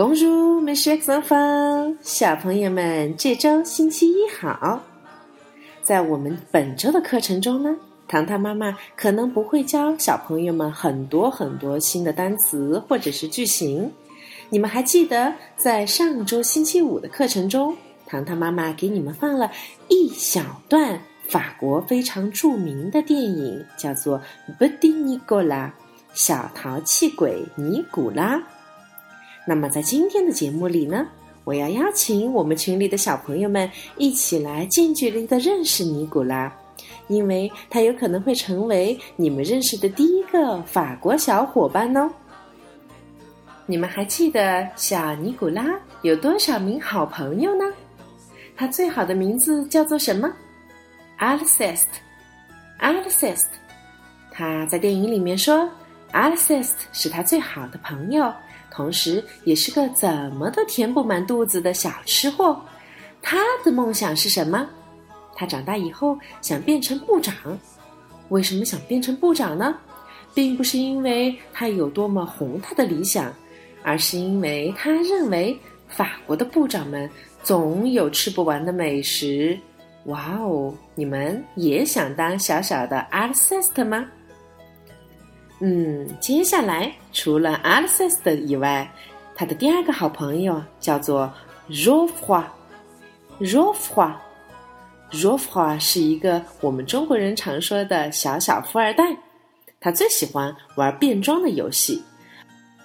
公主们是上方，小朋友们，这周星期一好。在我们本周的课程中呢，糖糖妈妈可能不会教小朋友们很多很多新的单词或者是句型。你们还记得在上周星期五的课程中，糖糖妈妈给你们放了一小段法国非常著名的电影，叫做《布迪尼古拉》，小淘气鬼尼古拉。那么在今天的节目里呢，我要邀请我们群里的小朋友们一起来近距离的认识尼古拉，因为他有可能会成为你们认识的第一个法国小伙伴哦。你们还记得小尼古拉有多少名好朋友呢？他最好的名字叫做什么 a l c e s t a l c e s t 他在电影里面说 a l c e s t 是他最好的朋友。同时，也是个怎么都填不满肚子的小吃货。他的梦想是什么？他长大以后想变成部长。为什么想变成部长呢？并不是因为他有多么宏大的理想，而是因为他认为法国的部长们总有吃不完的美食。哇哦！你们也想当小小的阿尔塞斯特吗？嗯，接下来除了 a l c e s t 以外，他的第二个好朋友叫做 r o f a r o f a r o f a 是一个我们中国人常说的小小富二代。他最喜欢玩变装的游戏，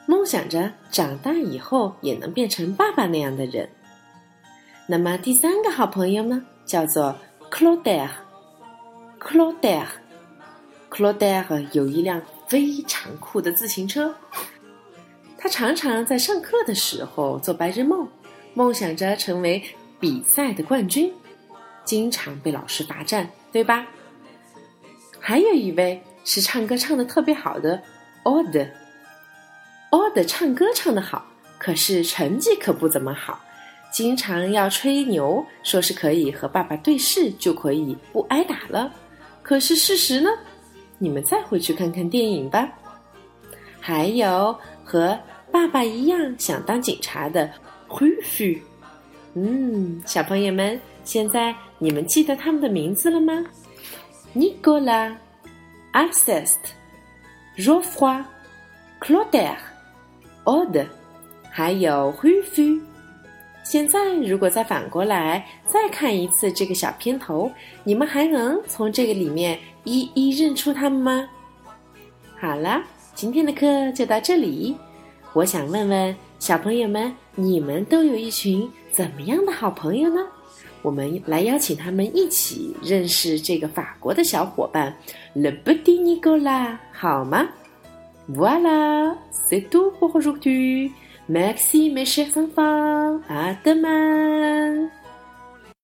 梦想着长大以后也能变成爸爸那样的人。那么第三个好朋友呢，叫做 Claude。Claude，Claude 有一辆。非常酷的自行车，他常常在上课的时候做白日梦，梦想着成为比赛的冠军，经常被老师罚站，对吧？还有一位是唱歌唱的特别好的 o d o d 唱歌唱得好，可是成绩可不怎么好，经常要吹牛，说是可以和爸爸对视就可以不挨打了，可是事实呢？你们再回去看看电影吧。还有和爸爸一样想当警察的灰须，嗯，小朋友们，现在你们记得他们的名字了吗？Nicolas、a l c e s t Rofroy、Claude、Aude，还有灰须。现在，如果再反过来再看一次这个小片头，你们还能从这个里面一一认出他们吗？好了，今天的课就到这里。我想问问小朋友们，你们都有一群怎么样的好朋友呢？我们来邀请他们一起认识这个法国的小伙伴 Le Petit Nicolas，好吗？Voilà，c'est tout pour aujourd'hui。Merci mes chers enfants. À demain.